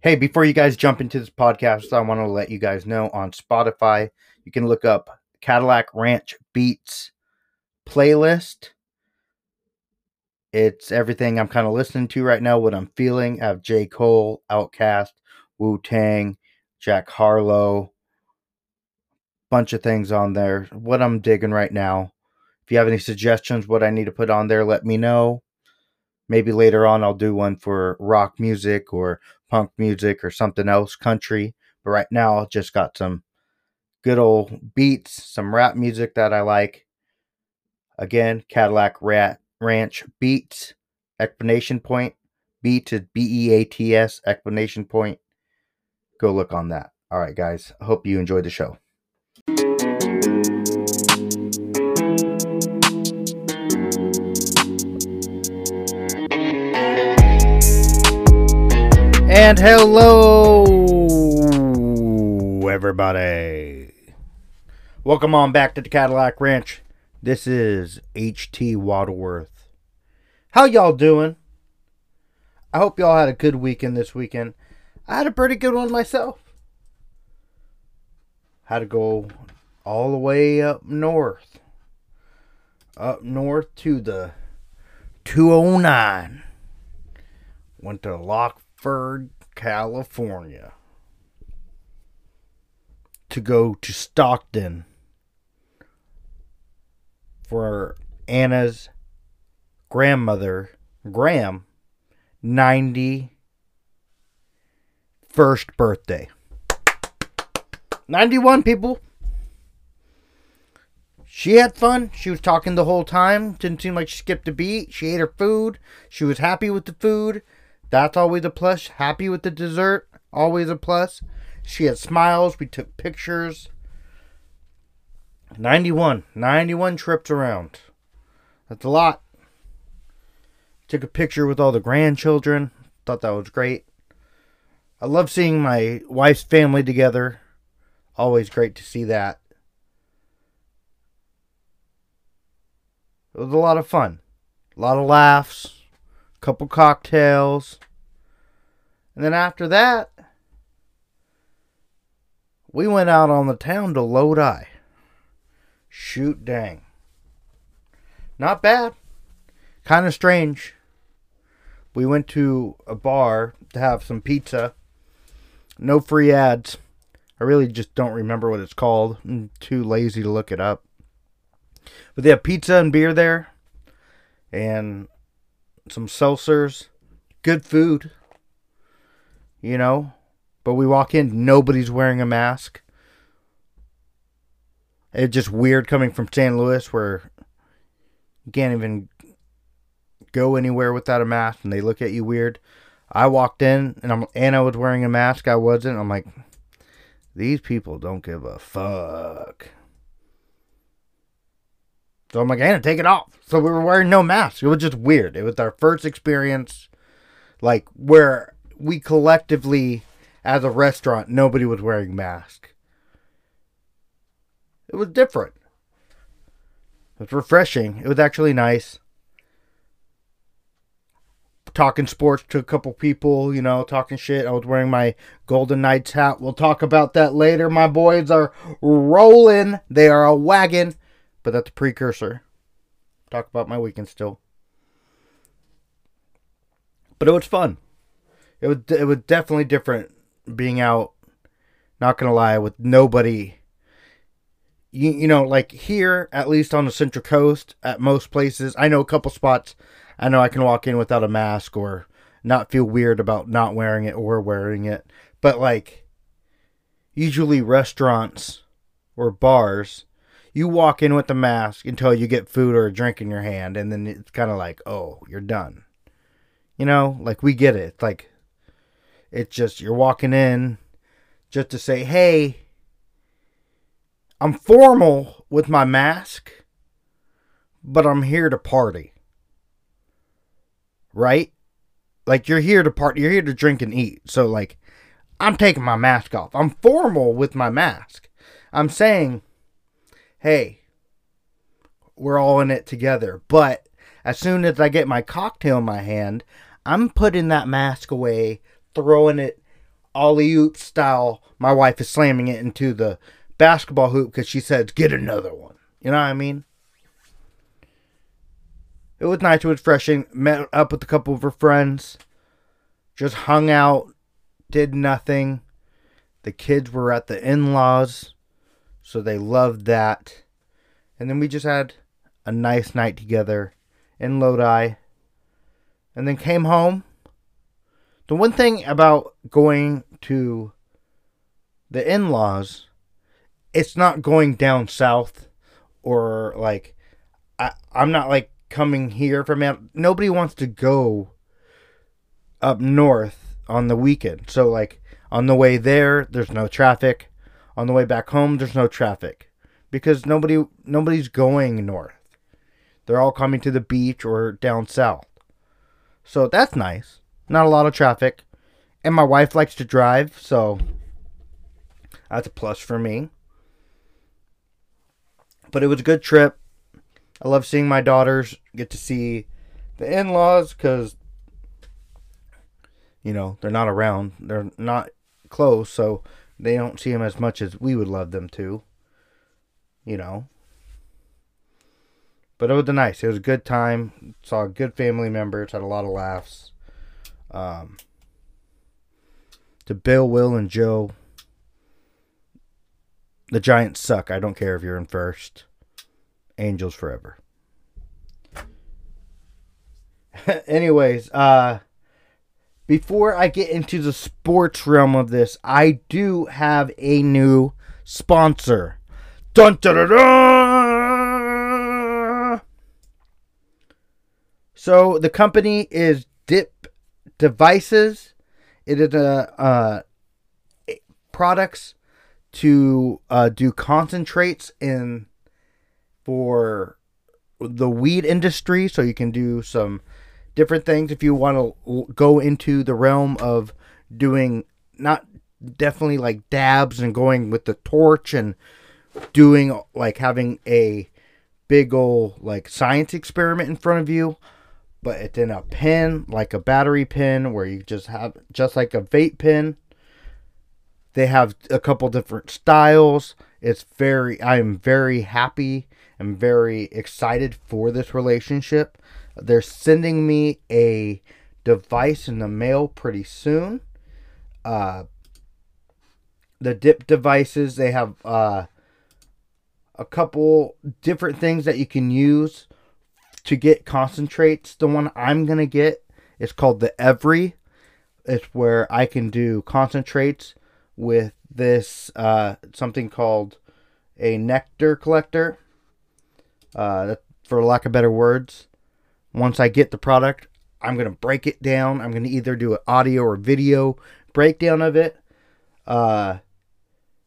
Hey, before you guys jump into this podcast, I want to let you guys know on Spotify, you can look up Cadillac Ranch Beats playlist. It's everything I'm kind of listening to right now, what I'm feeling. I have J. Cole, Outkast, Wu Tang, Jack Harlow, bunch of things on there. What I'm digging right now. If you have any suggestions, what I need to put on there, let me know. Maybe later on I'll do one for rock music or punk music or something else, country. But right now, I just got some good old beats, some rap music that I like. Again, Cadillac Rat Ranch Beats, explanation point. Beat is B E A T S, explanation point. Go look on that. All right, guys. I hope you enjoyed the show. And hello, everybody. Welcome on back to the Cadillac Ranch. This is H.T. Waddleworth. How y'all doing? I hope y'all had a good weekend this weekend. I had a pretty good one myself. Had to go all the way up north. Up north to the 209. Went to Lockford, California. To go to Stockton for Anna's grandmother, Graham, 91st birthday. 91 people. She had fun. She was talking the whole time. Didn't seem like she skipped a beat. She ate her food. She was happy with the food. That's always a plus. Happy with the dessert. Always a plus. She had smiles. We took pictures. 91. 91 trips around. That's a lot. Took a picture with all the grandchildren. Thought that was great. I love seeing my wife's family together. Always great to see that. It was a lot of fun. A lot of laughs. Couple cocktails. And then after that, we went out on the town to Lodi. Shoot dang. Not bad. Kind of strange. We went to a bar to have some pizza. No free ads. I really just don't remember what it's called. I'm too lazy to look it up. But they have pizza and beer there. And some seltzers. Good food. You know? But we walk in, nobody's wearing a mask. It's just weird coming from St. Louis where you can't even go anywhere without a mask and they look at you weird. I walked in and I'm Anna was wearing a mask. I wasn't. I'm like, these people don't give a fuck. So I'm like, Anna, take it off. So we were wearing no mask. It was just weird. It was our first experience, like where we collectively, as a restaurant, nobody was wearing mask. It was different. It was refreshing. It was actually nice. Talking sports to a couple people, you know, talking shit. I was wearing my Golden Knights hat. We'll talk about that later. My boys are rolling. They are a wagon, but that's a precursor. Talk about my weekend still. But it was fun. It was it was definitely different being out. Not gonna lie, with nobody you, you know, like here, at least on the Central Coast, at most places, I know a couple spots, I know I can walk in without a mask or not feel weird about not wearing it or wearing it. But like, usually restaurants or bars, you walk in with a mask until you get food or a drink in your hand, and then it's kind of like, oh, you're done. You know, like we get it. It's like, it's just you're walking in just to say, hey, I'm formal with my mask, but I'm here to party. Right? Like you're here to party, you're here to drink and eat. So like I'm taking my mask off. I'm formal with my mask. I'm saying, "Hey, we're all in it together." But as soon as I get my cocktail in my hand, I'm putting that mask away throwing it ollie oop style. My wife is slamming it into the basketball hoop because she says, "Get another one." You know what I mean? It was nice. It was refreshing. Met up with a couple of her friends. Just hung out. Did nothing. The kids were at the in laws. So they loved that. And then we just had a nice night together in Lodi. And then came home. The one thing about going to the in laws, it's not going down south or like I, I'm not like coming here from out. Nobody wants to go up north on the weekend. So like on the way there, there's no traffic. On the way back home, there's no traffic because nobody nobody's going north. They're all coming to the beach or down south. So that's nice. Not a lot of traffic. And my wife likes to drive, so that's a plus for me. But it was a good trip. I love seeing my daughters get to see the in laws because, you know, they're not around. They're not close, so they don't see them as much as we would love them to. You know. But it was nice. It was a good time. Saw good family members. Had a lot of laughs. Um, to Bill, Will, and Joe. The Giants suck. I don't care if you're in first. Angels forever. Anyways, uh before I get into the sports realm of this, I do have a new sponsor. Dun dun dun dun! So the company is Dip Devices. It is a uh, products to uh, do concentrates in for the weed industry, so you can do some different things if you want to go into the realm of doing not definitely like dabs and going with the torch and doing like having a big old like science experiment in front of you but it's in a pen like a battery pen where you just have just like a vape pen they have a couple different styles it's very i am very happy i'm very excited for this relationship. They're sending me a device in the mail pretty soon. Uh, the dip devices, they have uh, a couple different things that you can use to get concentrates. The one I'm going to get is called the EVRI. It's where I can do concentrates with this uh, something called a nectar collector uh, for lack of better words. Once I get the product, I'm going to break it down. I'm going to either do an audio or video breakdown of it. Uh,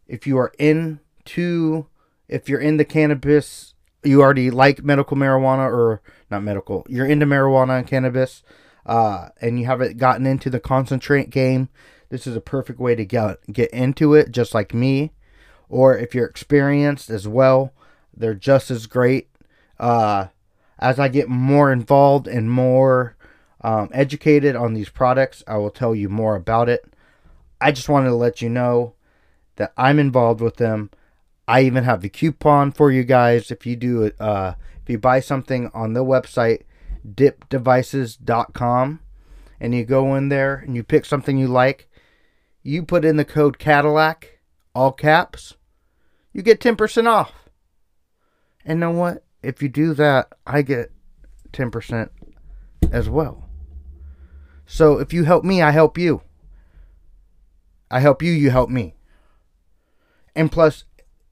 if you are into, if you're in the cannabis, you already like medical marijuana or not medical, you're into marijuana and cannabis, uh, and you haven't gotten into the concentrate game, this is a perfect way to get get into it, just like me. Or if you're experienced as well, they're just as great uh, as I get more involved and more um, educated on these products, I will tell you more about it. I just wanted to let you know that I'm involved with them. I even have the coupon for you guys if you do uh, if you buy something on the website dipdevices.com and you go in there and you pick something you like, you put in the code Cadillac, all caps, you get 10% off. And know what? If you do that, I get 10% as well. So if you help me, I help you. I help you, you help me. And plus,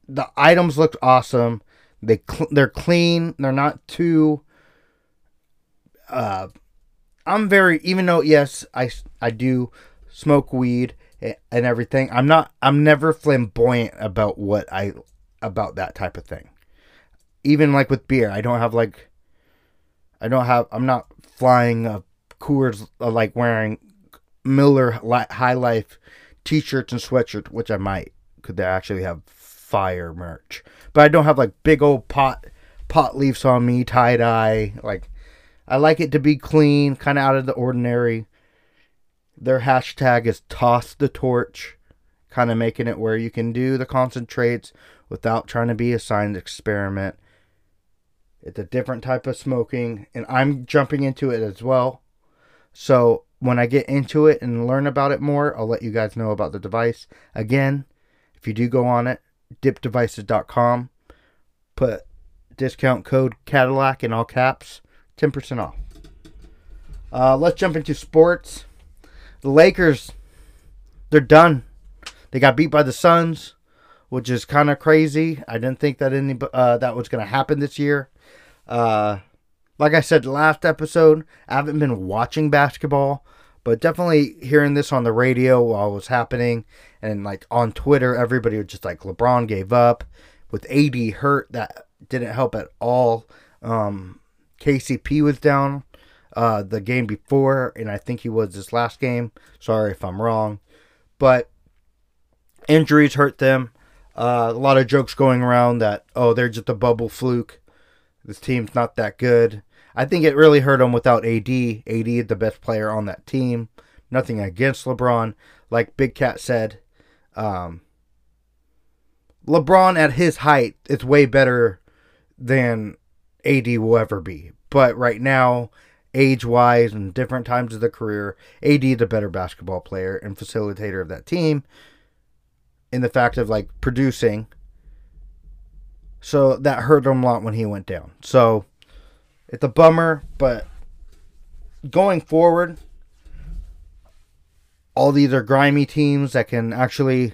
the items look awesome. They cl- they're clean. They're not too. Uh, I'm very even though yes I I do smoke weed and everything. I'm not. I'm never flamboyant about what I about that type of thing even like with beer, I don't have like, I don't have, I'm not flying a Coors, uh, like wearing Miller High Life t-shirts and sweatshirts, which I might, could they actually have fire merch. But I don't have like big old pot, pot leaves on me, tie dye. Like, I like it to be clean, kind of out of the ordinary. Their hashtag is toss the torch, kind of making it where you can do the concentrates without trying to be a science experiment. It's a different type of smoking, and I'm jumping into it as well. So when I get into it and learn about it more, I'll let you guys know about the device. Again, if you do go on it, dipdevices.com, put discount code Cadillac in all caps, 10% off. Uh, let's jump into sports. The Lakers, they're done. They got beat by the Suns, which is kind of crazy. I didn't think that any uh, that was going to happen this year. Uh, like I said last episode, I haven't been watching basketball, but definitely hearing this on the radio while it was happening, and like on Twitter, everybody was just like LeBron gave up with AD hurt. That didn't help at all. Um, KCP was down uh, the game before, and I think he was this last game. Sorry if I'm wrong, but injuries hurt them. Uh, a lot of jokes going around that oh they're just a bubble fluke. This team's not that good. I think it really hurt them without AD. AD the best player on that team. Nothing against LeBron. Like Big Cat said, um, LeBron at his height is way better than AD will ever be. But right now, age wise and different times of the career, AD is a better basketball player and facilitator of that team in the fact of like producing. So that hurt him a lot when he went down. So it's a bummer, but going forward, all these are grimy teams that can actually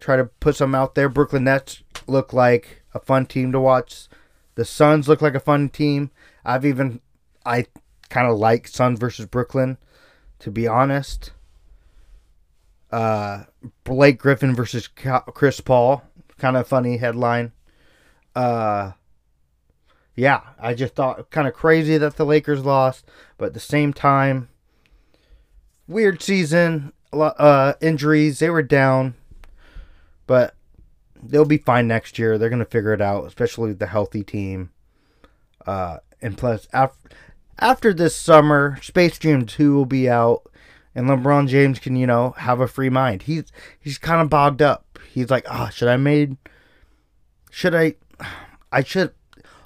try to put some out there. Brooklyn Nets look like a fun team to watch. The Suns look like a fun team. I've even I kind of like Suns versus Brooklyn, to be honest. Uh, Blake Griffin versus Chris Paul, kind of funny headline. Uh, yeah, I just thought kind of crazy that the Lakers lost, but at the same time, weird season. Uh, injuries. They were down, but they'll be fine next year. They're gonna figure it out, especially the healthy team. Uh, and plus, after after this summer, Space Jam Two will be out, and LeBron James can you know have a free mind. He's he's kind of bogged up. He's like, ah, oh, should I made? Should I? I should.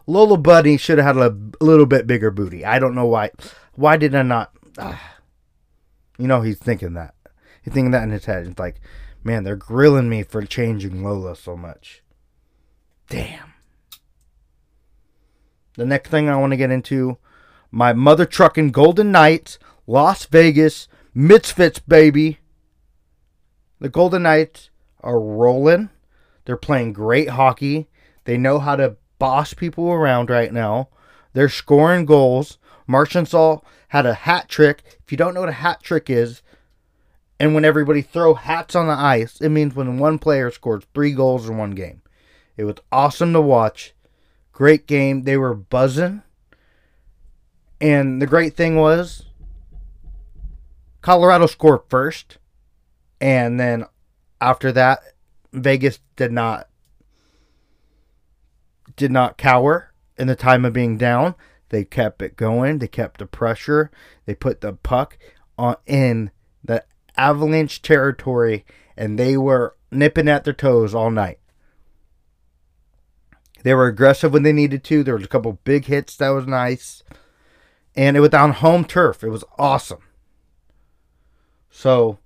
Lola Bunny should have had a, little bit bigger booty. I don't know why. Why did I not? Uh, you know, he's thinking that. He's thinking that in his head. It's like, man, they're grilling me for changing Lola so much. Damn. The next thing I want to get into my mother trucking Golden Knights, Las Vegas, Misfits, baby. The Golden Knights are rolling. They're playing great hockey. They know how to boss people around right now. They're scoring goals. Marchessault had a hat trick. If you don't know what a hat trick is, and when everybody throw hats on the ice, it means when one player scores three goals in one game. It was awesome to watch. Great game. They were buzzing. And the great thing was Colorado scored first. And then after that, Vegas did not did not cower in the time of being down. They kept it going. They kept the pressure. They put the puck on in the Avalanche territory, and they were nipping at their toes all night. They were aggressive when they needed to. There was a couple big hits that was nice, and it was on home turf. It was awesome. So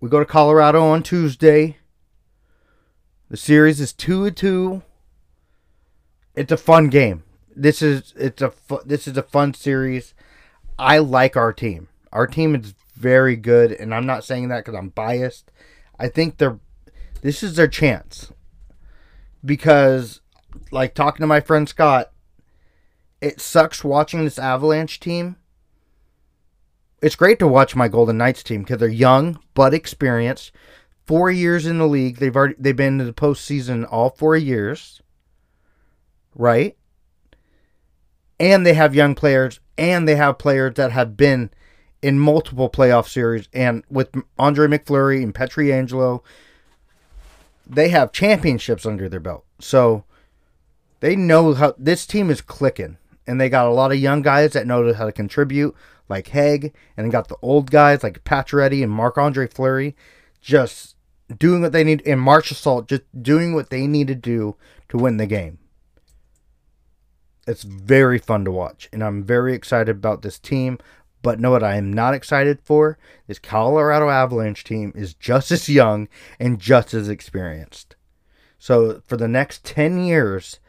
we go to Colorado on Tuesday. The series is two and two it's a fun game. This is it's a fu- this is a fun series. I like our team. Our team is very good, and I'm not saying that because I'm biased. I think they're this is their chance because, like talking to my friend Scott, it sucks watching this Avalanche team. It's great to watch my Golden Knights team because they're young but experienced. Four years in the league, they've already they've been to the postseason all four years right? And they have young players, and they have players that have been in multiple playoff series. And with Andre McFleury and Pietrangelo, they have championships under their belt. So they know how this team is clicking. And they got a lot of young guys that know how to contribute, like Hague, and they got the old guys like Pacioretty and Marc Andre Fleury, just doing what they need, and Marchessault just doing what they need to do to win the game. It's very fun to watch, and I'm very excited about this team. But know what I am not excited for? This Colorado Avalanche team is just as young and just as experienced. So for the next 10 years,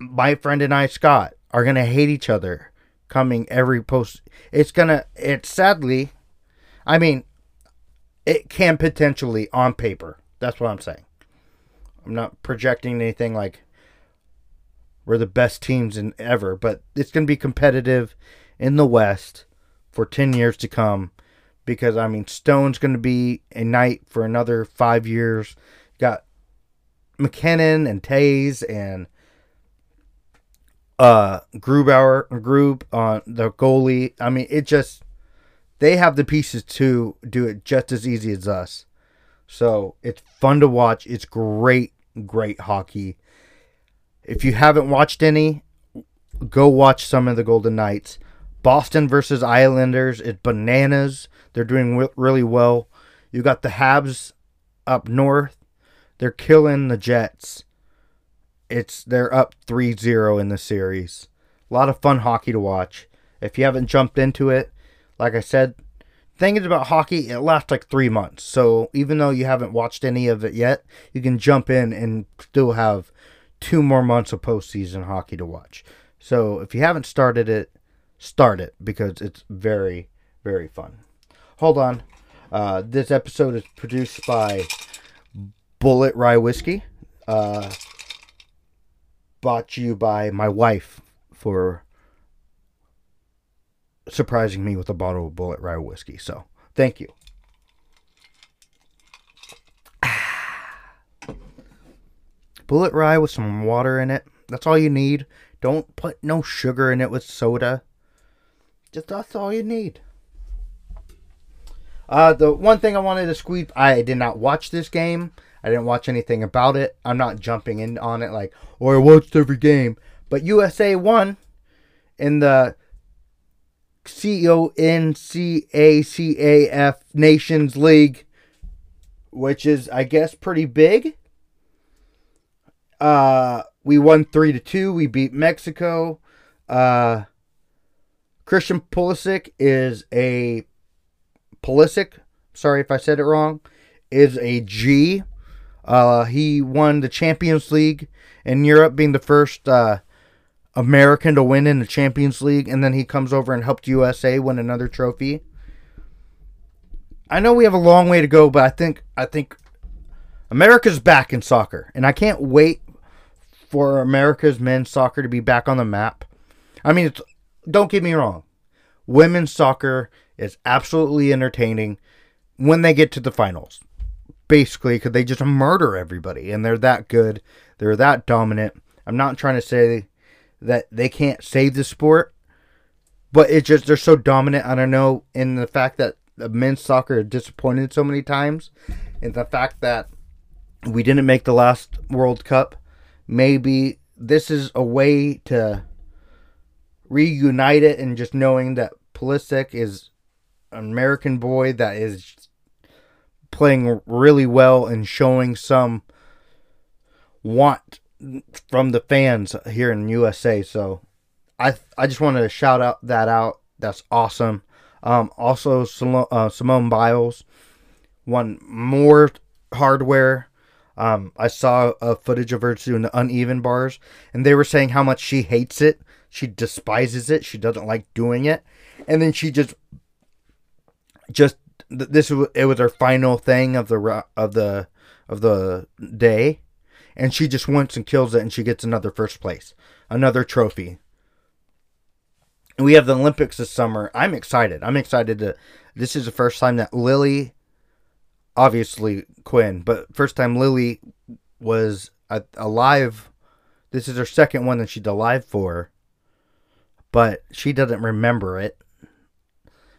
my friend and I, Scott, are going to hate each other coming every post. It's going to, it's sadly, I mean, it can potentially on paper. That's what I'm saying. I'm not projecting anything like we're the best teams in ever, but it's going to be competitive in the West for 10 years to come because I mean Stone's going to be a knight for another 5 years. Got MacKinnon and Toews and uh Grubauer Grub on the goalie. I mean it just they have the pieces to do it just as easy as us. So it's fun to watch. It's great, great hockey. If you haven't watched any, go watch some of the Golden Knights. Boston versus Islanders, it's bananas. They're doing really well. You got the Habs up north. They're killing the Jets. It's they're up 3-0 in the series. A lot of fun hockey to watch. If you haven't jumped into it, like I said, thing is about hockey, it lasts like three months. So even though you haven't watched any of it yet, you can jump in and still have two more months of postseason hockey to watch. So if you haven't started it, start it because it's very, very fun. Hold on. Uh, this episode is produced by Bulleit Rye Whiskey. Uh, bought you by my wife for surprising me with a bottle of Bulleit Rye Whiskey. So thank you. Bulleit Rye with some water in it. That's all you need. Don't put no sugar in it with soda. Just that's all you need. Uh, the one thing I wanted to squeeze, I did not watch this game. I didn't watch anything about it. I'm not jumping in on it like, or oh, I watched every game. But USA won in the CONCACAF Nations League, which is, I guess, pretty big. Uh, we won three to two. We beat Mexico. Uh, Christian Pulisic is a Pulisic. Sorry if I said it wrong. Is a G. Uh, he won the Champions League in Europe, being the first uh, American to win in the Champions League, and then he comes over and helped USA win another trophy. I know we have a long way to go, but I think I think America's back in soccer, and I can't wait for America's men's soccer to be back on the map. I mean, don't get me wrong. Women's soccer is absolutely entertaining when they get to the finals. Basically, because they just murder everybody and they're that good. They're that dominant. I'm not trying to say that they can't save the sport, but it's just they're so dominant. I don't know in the fact that the men's soccer disappointed so many times, and the fact that we didn't make the last World Cup. Maybe this is a way to reunite it and just knowing that Pulisic is an American boy that is playing really well and showing some want from the fans here in USA. So I I just wanted to shout out that out. That's awesome. Um, also, uh, Simone Biles won more hardware. Um, I saw a footage of her doing the uneven bars, and they were saying how much she hates it. She despises it. She doesn't like doing it. And then she just just this it was her final thing of the of the of the day. And she just wants and kills it and she gets another first place another trophy. And we have the olympics this summer. I'm excited. I'm excited to this is the first time that lily obviously quinn but first time lily was alive this is her second one that she's alive for but she doesn't remember it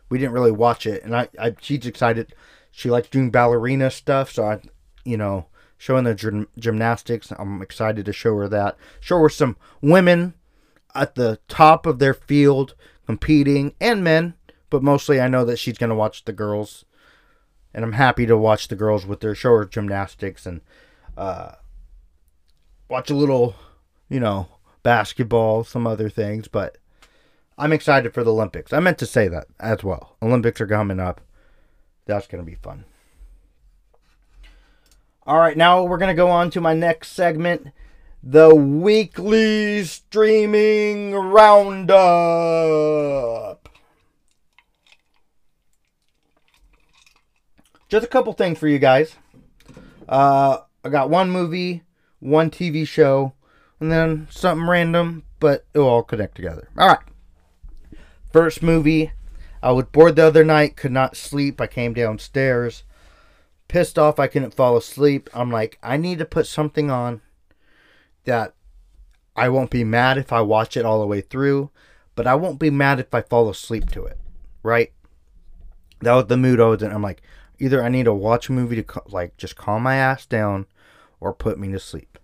we didn't really watch it, and I, I she's excited. She likes doing ballerina stuff, so I, you know, showing the gym, gymnastics. I'm excited to show her that. Show her some women at the top of their field competing, and men but mostly I know that she's to watch the girls. And I'm happy to watch the girls with their show gymnastics and uh, watch a little, you know, basketball, some other things. But I'm excited for the Olympics. I meant to say that as well. Olympics are coming up. That's going to be fun. All right, now we're going to go on to my next segment the weekly streaming roundup. Just a couple things for you guys. Uh, I got one movie, one TV show, and then something random, but it'll all connect together. All right. First movie. I was bored the other night, could not sleep. I came downstairs, pissed off I couldn't fall asleep. I'm like, I need to put something on that I won't be mad if I watch it all the way through, but I won't be mad if I fall asleep to it, right? That was the mood I was in. I'm like, either I need to watch a movie to like just calm my ass down, or put me to sleep.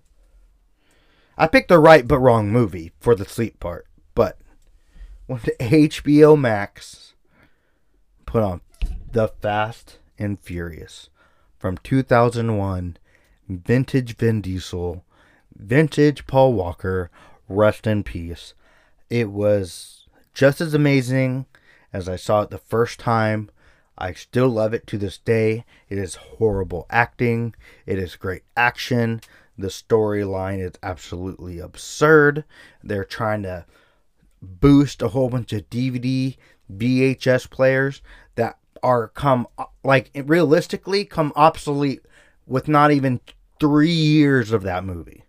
I picked the right but wrong movie for the sleep part, but went to HBO Max put on The Fast and Furious from 2001, vintage Vin Diesel vintage Paul Walker, rest in peace. It was just as amazing as I saw it the first time. I still love it to this day. It is horrible acting, it is great action. The storyline is absolutely absurd. They're trying to boost a whole bunch of DVD, VHS players that are come like realistically come obsolete with not even three years of that movie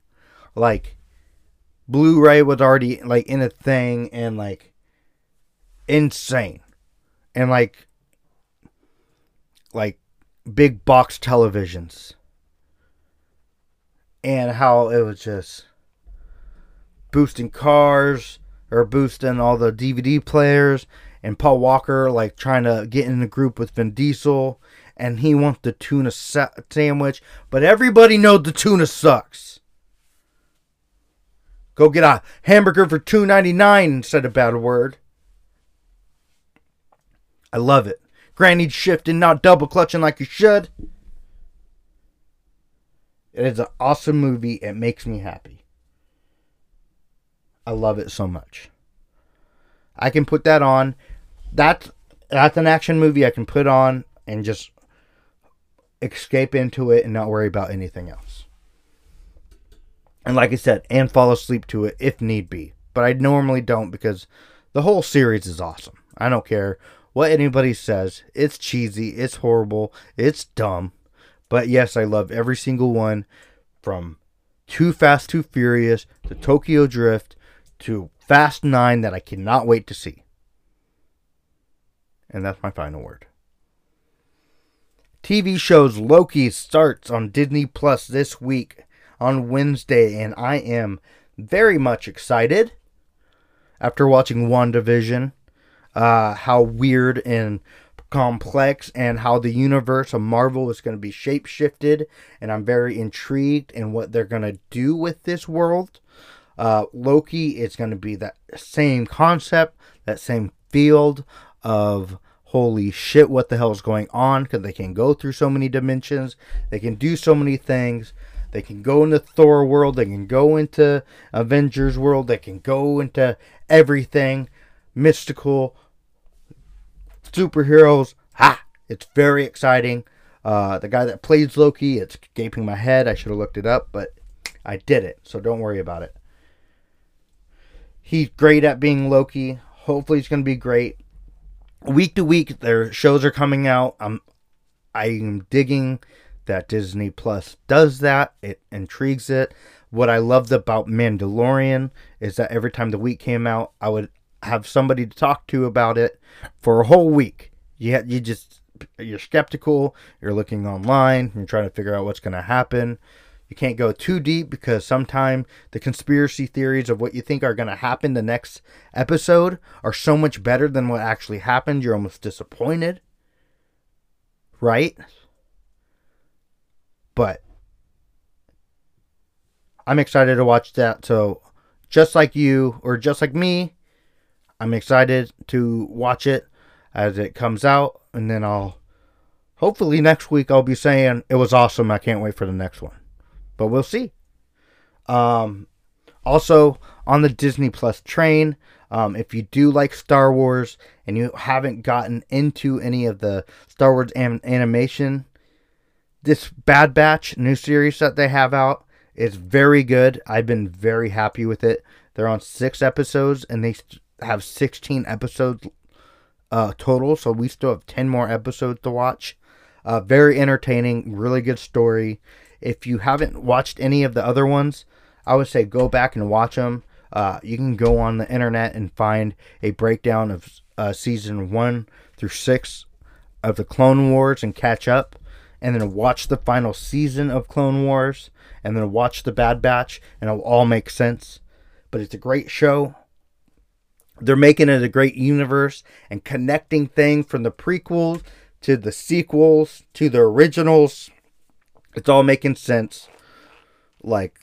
like Blu-ray was already like in a thing and like insane. And like like big box televisions. And how it was just boosting cars or boosting all the DVD players and Paul Walker like trying to get in a group with Vin Diesel and he wants the tuna sa- sandwich, but everybody knows the tuna sucks. Go get a hamburger for two ninety nine instead of bad word. I love it. Granny shifting, not double clutching like you should. It is an awesome movie. It makes me happy. I love it so much. I can put that on. That's that's an action movie I can put on and just escape into it and not worry about anything else. And like I said, and fall asleep to it if need be. But I normally don't because the whole series is awesome. I don't care what anybody says. It's cheesy, it's horrible, it's dumb. But yes, I love every single one from Too Fast, Too Furious to Tokyo Drift to Fast 9 that I cannot wait to see. And that's my final word. TV shows Loki starts on Disney Plus this week on Wednesday, and I am very much excited after watching WandaVision. Uh, how weird and complex and how the universe of Marvel is going to be shapeshifted, and I'm very intrigued in what they're going to do with this world. Uh, Loki is going to be that same concept, that same field of holy shit, what the hell is going on? Because they can go through so many dimensions, they can do so many things. They can go into Thor world. They can go into Avengers world. They can go into everything mystical, superheroes. Ha! It's very exciting. Uh, the guy that plays Loki, it's gaping my head. I should have looked it up, but I did it, so don't worry about it. He's great at being Loki. Hopefully, he's going to be great. Week to week, their shows are coming out. I'm, I'm digging that Disney Plus does that. It intrigues it. What I loved about Mandalorian is that every time the week came out, I would have somebody to talk to about it for a whole week. You you just you're skeptical. You're looking online. You're trying to figure out what's going to happen. You can't go too deep because sometimes the conspiracy theories of what you think are going to happen the next episode are so much better than what actually happened. You're almost disappointed. Right? But I'm excited to watch that. So, just like you, or just like me, I'm excited to watch it. as it comes out, and then I'll hopefully next week I'll be saying it was awesome. I can't wait for the next one, but we'll see. Um, also on the Disney Plus train, um, if you do like Star Wars and you haven't gotten into any of the Star Wars an- animation, this Bad Batch new series that they have out is very good. I've been very happy with it. They're on six episodes and they have 16 episodes uh, total, so we still have 10 more episodes to watch. Uh, very entertaining, really good story. If you haven't watched any of the other ones, I would say go back and watch them. Uh, you can go on the internet and find a breakdown of uh, season one through six of the Clone Wars and catch up, and then watch the final season of Clone Wars, and then watch the Bad Batch, and it'll all make sense. But it's a great show. They're making it a great universe and connecting things from the prequels to the sequels to the originals. It's all making sense. Like,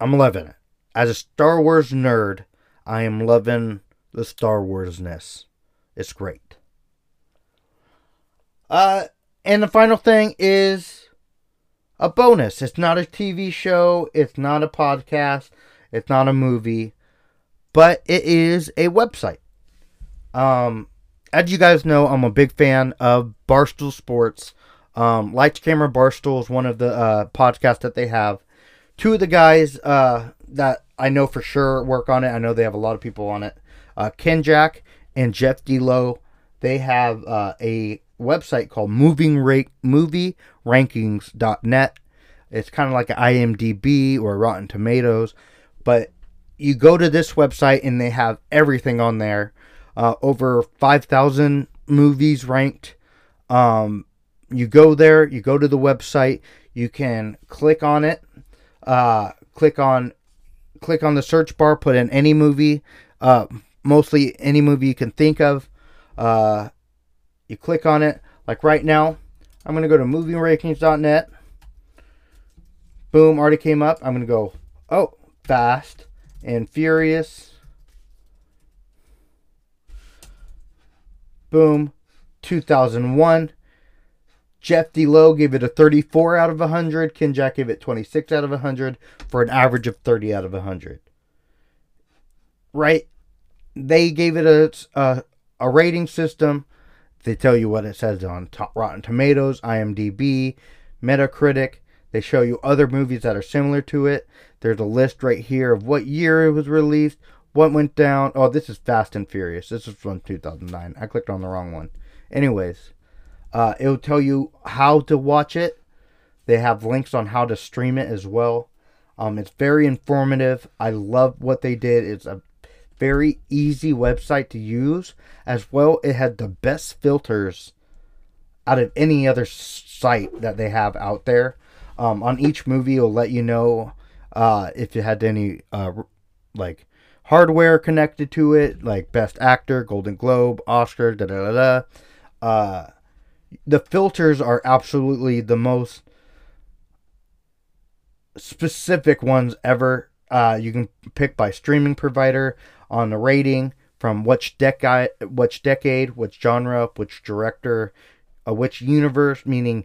I'm loving it. As a Star Wars nerd, I am loving the Star Warsness. It's great. Uh, and the final thing is a bonus. It's not a TV show, it's not a podcast, it's not a movie, but it is a website. Um, as you guys know, I'm a big fan of Barstool Sports. Um, Lights Camera Barstool is one of the uh, podcasts that they have. Two of the guys uh, that I know for sure work on it. I know they have a lot of people on it. Uh, Kenjac and Jeff D'Lo. They have uh, a website called Moving Ra- Movie Rankings.net. It's kind of like an IMDb or Rotten Tomatoes, but you go to this website and they have everything on there. Uh, over 5,000 movies ranked. Um, you go there, you go to the website, you can click on it, uh, click on click on the search bar, put in any movie, uh, mostly any movie you can think of. Uh, you click on it. Like right now, I'm going to go to movierankings.net. Boom, already came up. I'm going to go, oh, Fast and Furious. Boom, 2001. Jeff D'Lo gave it a 34 out of 100. Kenjac gave it 26 out of 100 for an average of 30 out of 100. Right? They gave it a, a, a rating system. They tell you what it says on Rotten Tomatoes, IMDb, Metacritic. They show you other movies that are similar to it. There's a list right here of what year it was released, what went down. Oh, this is Fast and Furious. This is from 2009. I clicked on the wrong one. Anyways, uh, it'll tell you how to watch it. They have links on how to stream it as well. Um, it's very informative. I love what they did. It's a very easy website to use. As well, it had the best filters out of any other site that they have out there. Um, on each movie, it'll let you know uh, if it had any uh, like hardware connected to it, like Best Actor, Golden Globe, Oscar, da da da da. Uh, the filters are absolutely the most specific ones ever. Uh, you can pick by streaming provider on the rating from which decade, which decade, which genre, which director, uh, which universe, meaning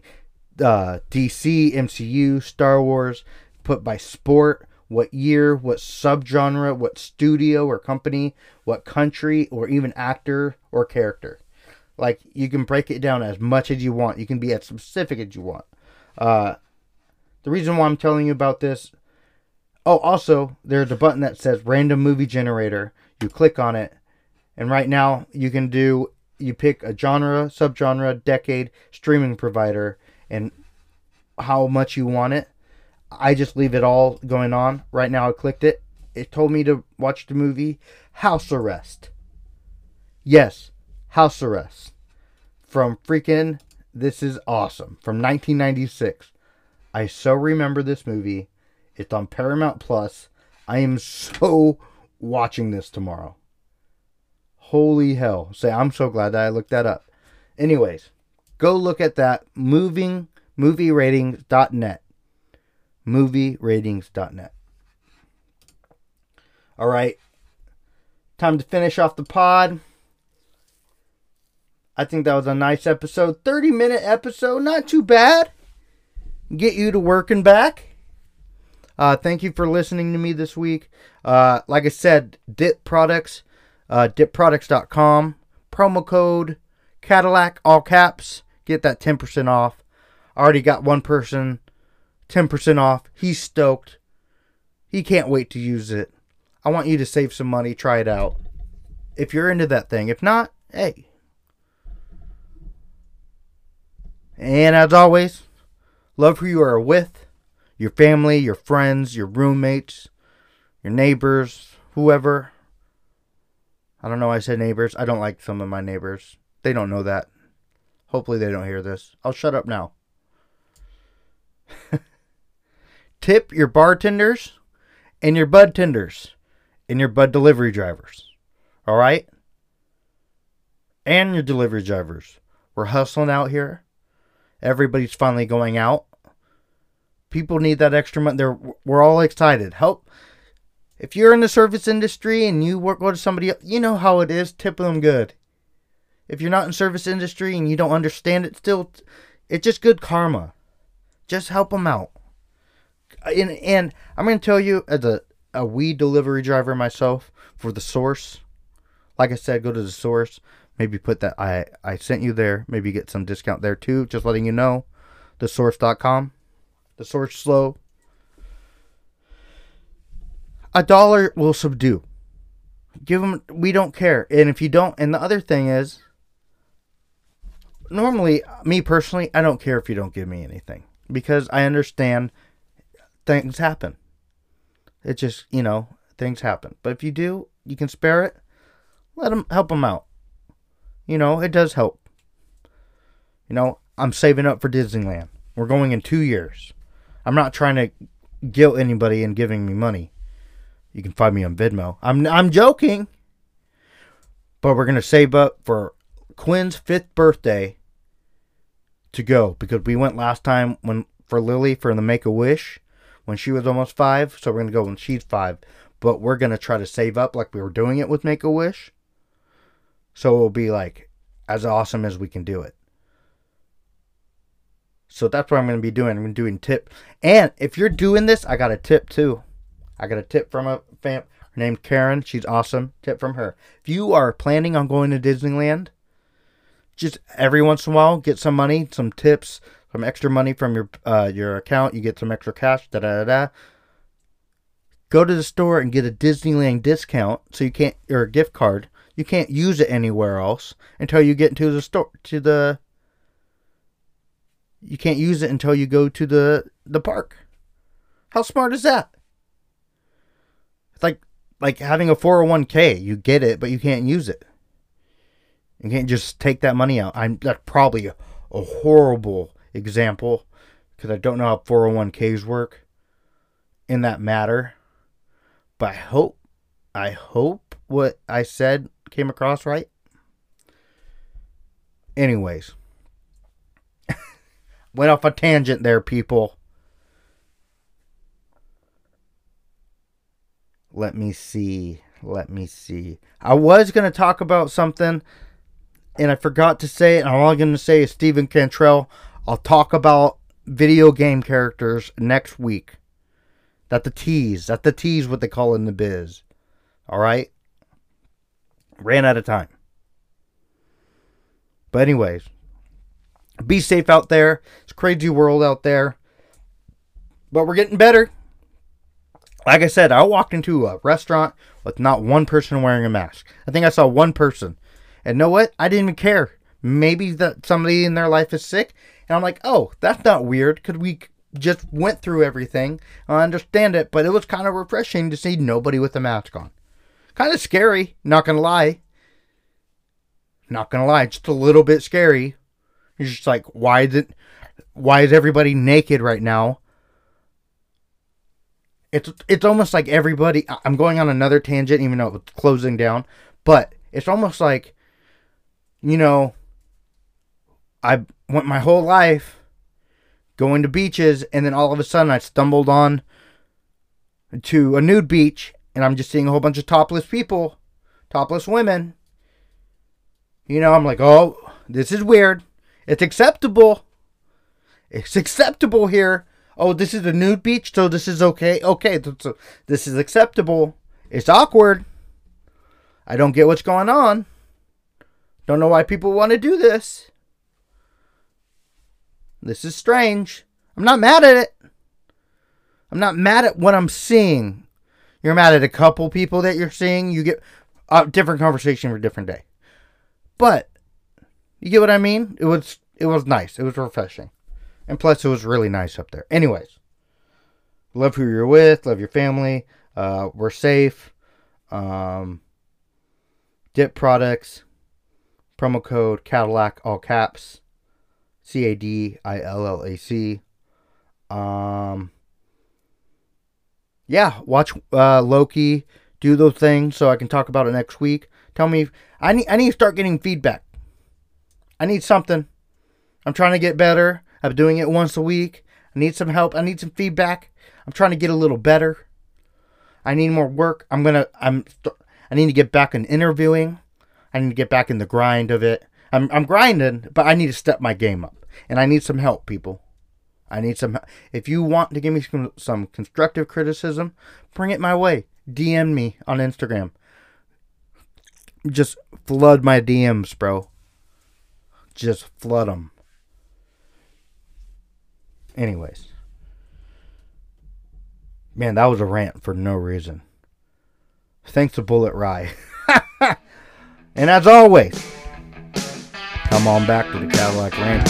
uh, DC, MCU, Star Wars, put by sport, what year, what subgenre, what studio or company, what country, or even actor or character. Like you can break it down as much as you want. You can be as specific as you want. Uh, the reason why I'm telling you about this. Oh, also there's a button that says random movie generator. You click on it, and right now you can do. You pick a genre, subgenre, decade, streaming provider, and how much you want it. I just leave it all going on. Right now I clicked it. It told me to watch the movie House Arrest. Yes, House Arrest from freaking This is Awesome from 1996. I so remember this movie. It's on Paramount Plus. I am so watching this tomorrow. Holy hell. Say, I'm so glad that I looked that up. Anyways, go look at that moving movieratings.net. Movieratings.net. All right. Time to finish off the pod. I think that was a nice episode. 30 minute episode, not too bad. Get you to working back. Uh, thank you for listening to me this week. Uh, like I said, Dip Products, uh, dipproducts.com, promo code Cadillac, all caps. Get that 10% off. I already got one person 10% off. He's stoked. He can't wait to use it. I want you to save some money. Try it out. If you're into that thing. If not, hey. And as always, love who you are with your family, your friends, your roommates, your neighbors, whoever. I don't know I said neighbors. I don't like some of my neighbors. They don't know that. Hopefully, they don't hear this. I'll shut up now. Tip your bartenders and your bud tenders and your bud delivery drivers. All right? And your delivery drivers. We're hustling out here. Everybody's finally going out. People need that extra money. They're, we're all excited. Help. If you're in the service industry and you work with somebody, you know how it is. Tip them good. If you're not in service industry and you don't understand it still, it's just good karma. Just help them out. And, and I'm going to tell you, as a, a weed delivery driver myself, for the source, like I said, go to the source. Maybe put that I, I sent you there. Maybe get some discount there too. Just letting you know. Thesource.com. The source slow. A dollar will subdue. Give them, we don't care. And if you don't, and the other thing is, normally, me personally, I don't care if you don't give me anything because I understand things happen. It just, you know, things happen. But if you do, you can spare it. Let them help them out. You know, it does help. You know, I'm saving up for Disneyland. We're going in two years. I'm not trying to guilt anybody in giving me money. You can find me on Venmo. I'm I'm joking. But we're gonna save up for Quinn's fifth birthday to go because we went last time when for Lily for the Make a Wish when she was almost five. So we're gonna go when she's five. But we're gonna try to save up like we were doing it with Make a Wish. So it'll be like as awesome as we can do it. So that's what I'm gonna be doing. I'm doing tip. And if you're doing this, I got a tip too. I got a tip from a fam named Karen. She's awesome. Tip from her. If you are planning on going to Disneyland, just every once in a while get some money, some tips, some extra money from your uh, your account. You get some extra cash. Da da da. Go to the store and get a Disneyland discount, so you can't or a gift card. You can't use it anywhere else until you get into the store to the. You can't use it until you go to the the park. How smart is that? It's like like having a 401k. You get it, but you can't use it. You can't just take that money out. I'm that's probably a, horrible example because I don't know how 401ks work in that matter. But I hope I hope what I said came across right. Anyways, went off a tangent there, people. Let me see. Let me see. I was going to talk about something and I forgot to say it. And all I'm going to say is Stephen Cantrell. I'll talk about video game characters next week. That the tease. That the tease what they call in the biz. All right? Ran out of time. But anyways, be safe out there. It's crazy world out there. But we're getting better. Like I said, I walked into a restaurant with not one person wearing a mask. I think I saw one person. And know what? I didn't even care. Maybe that somebody in their life is sick. And I'm like, oh, that's not weird because we just went through everything. I understand it, but it was kind of refreshing to see nobody with a mask on. Kind of scary, not gonna lie. Not gonna lie, just a little bit scary. It's just like, why is it? Why is everybody naked right now? It's it's almost like everybody. I'm going on another tangent, even though it's closing down, but it's almost like, you know, I went my whole life going to beaches, and then all of a sudden I stumbled on to a nude beach, and I'm just seeing a whole bunch of topless people, topless women. You know, I'm like, oh, This is weird. It's acceptable. It's acceptable here. Oh, this is a nude beach, so this is okay. Okay, so this is acceptable. It's awkward. I don't get what's going on. Don't know why people want to do this. This is strange. I'm not mad at it. I'm not mad at what I'm seeing. You're mad at a couple people that you're seeing. You get a different conversation for a different day. But you get what I mean? It was it was nice. It was refreshing. And plus it was really nice up there. Anyways. Love who you're with, love your family. Uh, we're safe. Um, dip products. Promo code Cadillac all caps. C A D I L L A C. Um yeah, watch uh, Loki, do those things so I can talk about it next week. Tell me, I need I need to start getting feedback. I need something. I'm trying to get better. I'm doing it once a week. I need some help. I need some feedback. I'm trying to get a little better. I need more work. I'm gonna. I'm. I need to get back in interviewing. I need to get back in the grind of it. I'm. I'm grinding, but I need to step my game up, and I need some help, people. I need some. If you want to give me some, some constructive criticism, bring it my way. DM me on Instagram. Just flood my DMs, bro. Just flood them. Anyways. Man, that was a rant for no reason. Thanks to Bulleit Rye. and as always, come on back to the Cadillac Ranch.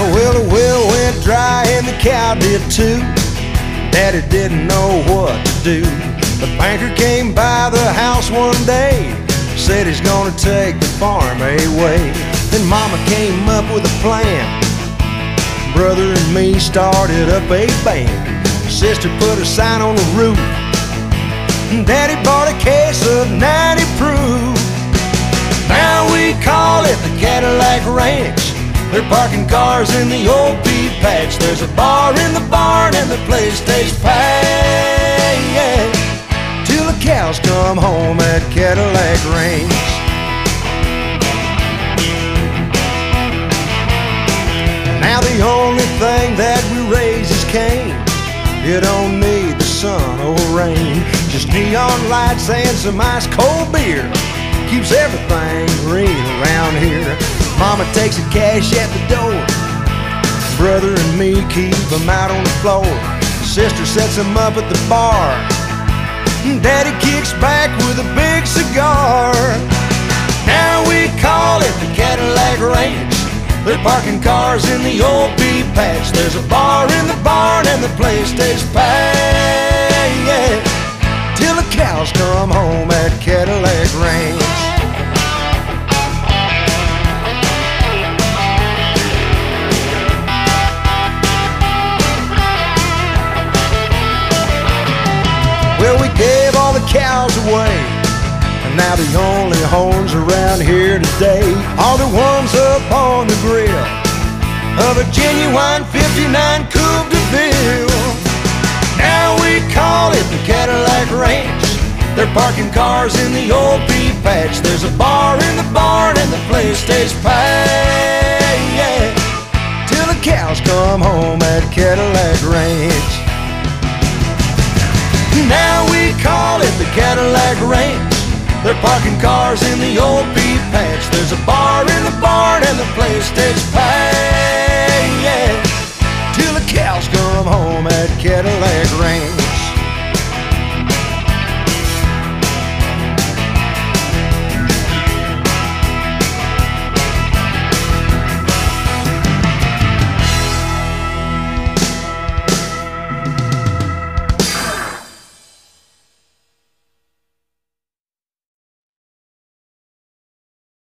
Oh, well, the well went dry and the cow did too. Daddy didn't know what to do. The banker came by the house one day, said he's gonna take the farm away. Then Mama came up with a plan. Brother and me started up a band. Sister put a sign on the roof. Daddy bought a case of 90 proof. Now we call it the Cadillac Ranch. They're parking cars in the old pea patch. There's a bar in the barn and the place stays packed. Till the cows come home at Cadillac Ranch. Now the only thing that we raise is cane. You don't need the sun or rain. Just neon lights and some ice cold beer. Keeps everything green around here. Mama takes the cash at the door. Brother and me keep them out on the floor. Sister sets them up at the bar. Daddy kicks back with a big cigar. Now we call it the Cadillac Ranch. They're parking cars in the old pea patch. There's a bar in the barn and the place stays packed. Till the cows come home at Cadillac Ranch. Well, we gave all the cows away. Now the only horns around here today are the ones up on the grill of a genuine 59 Coupe de Ville. Now we call it the Cadillac Ranch. They're parking cars in the old pea patch. There's a bar in the barn and the place stays packed. Yeah. Till the cows come home at Cadillac Ranch. Now we call it the Cadillac Ranch. They're parking cars in the old pea patch. There's a bar in the barn and the place stays packed. Yeah. Till the cows come home at Cadillac Ranch.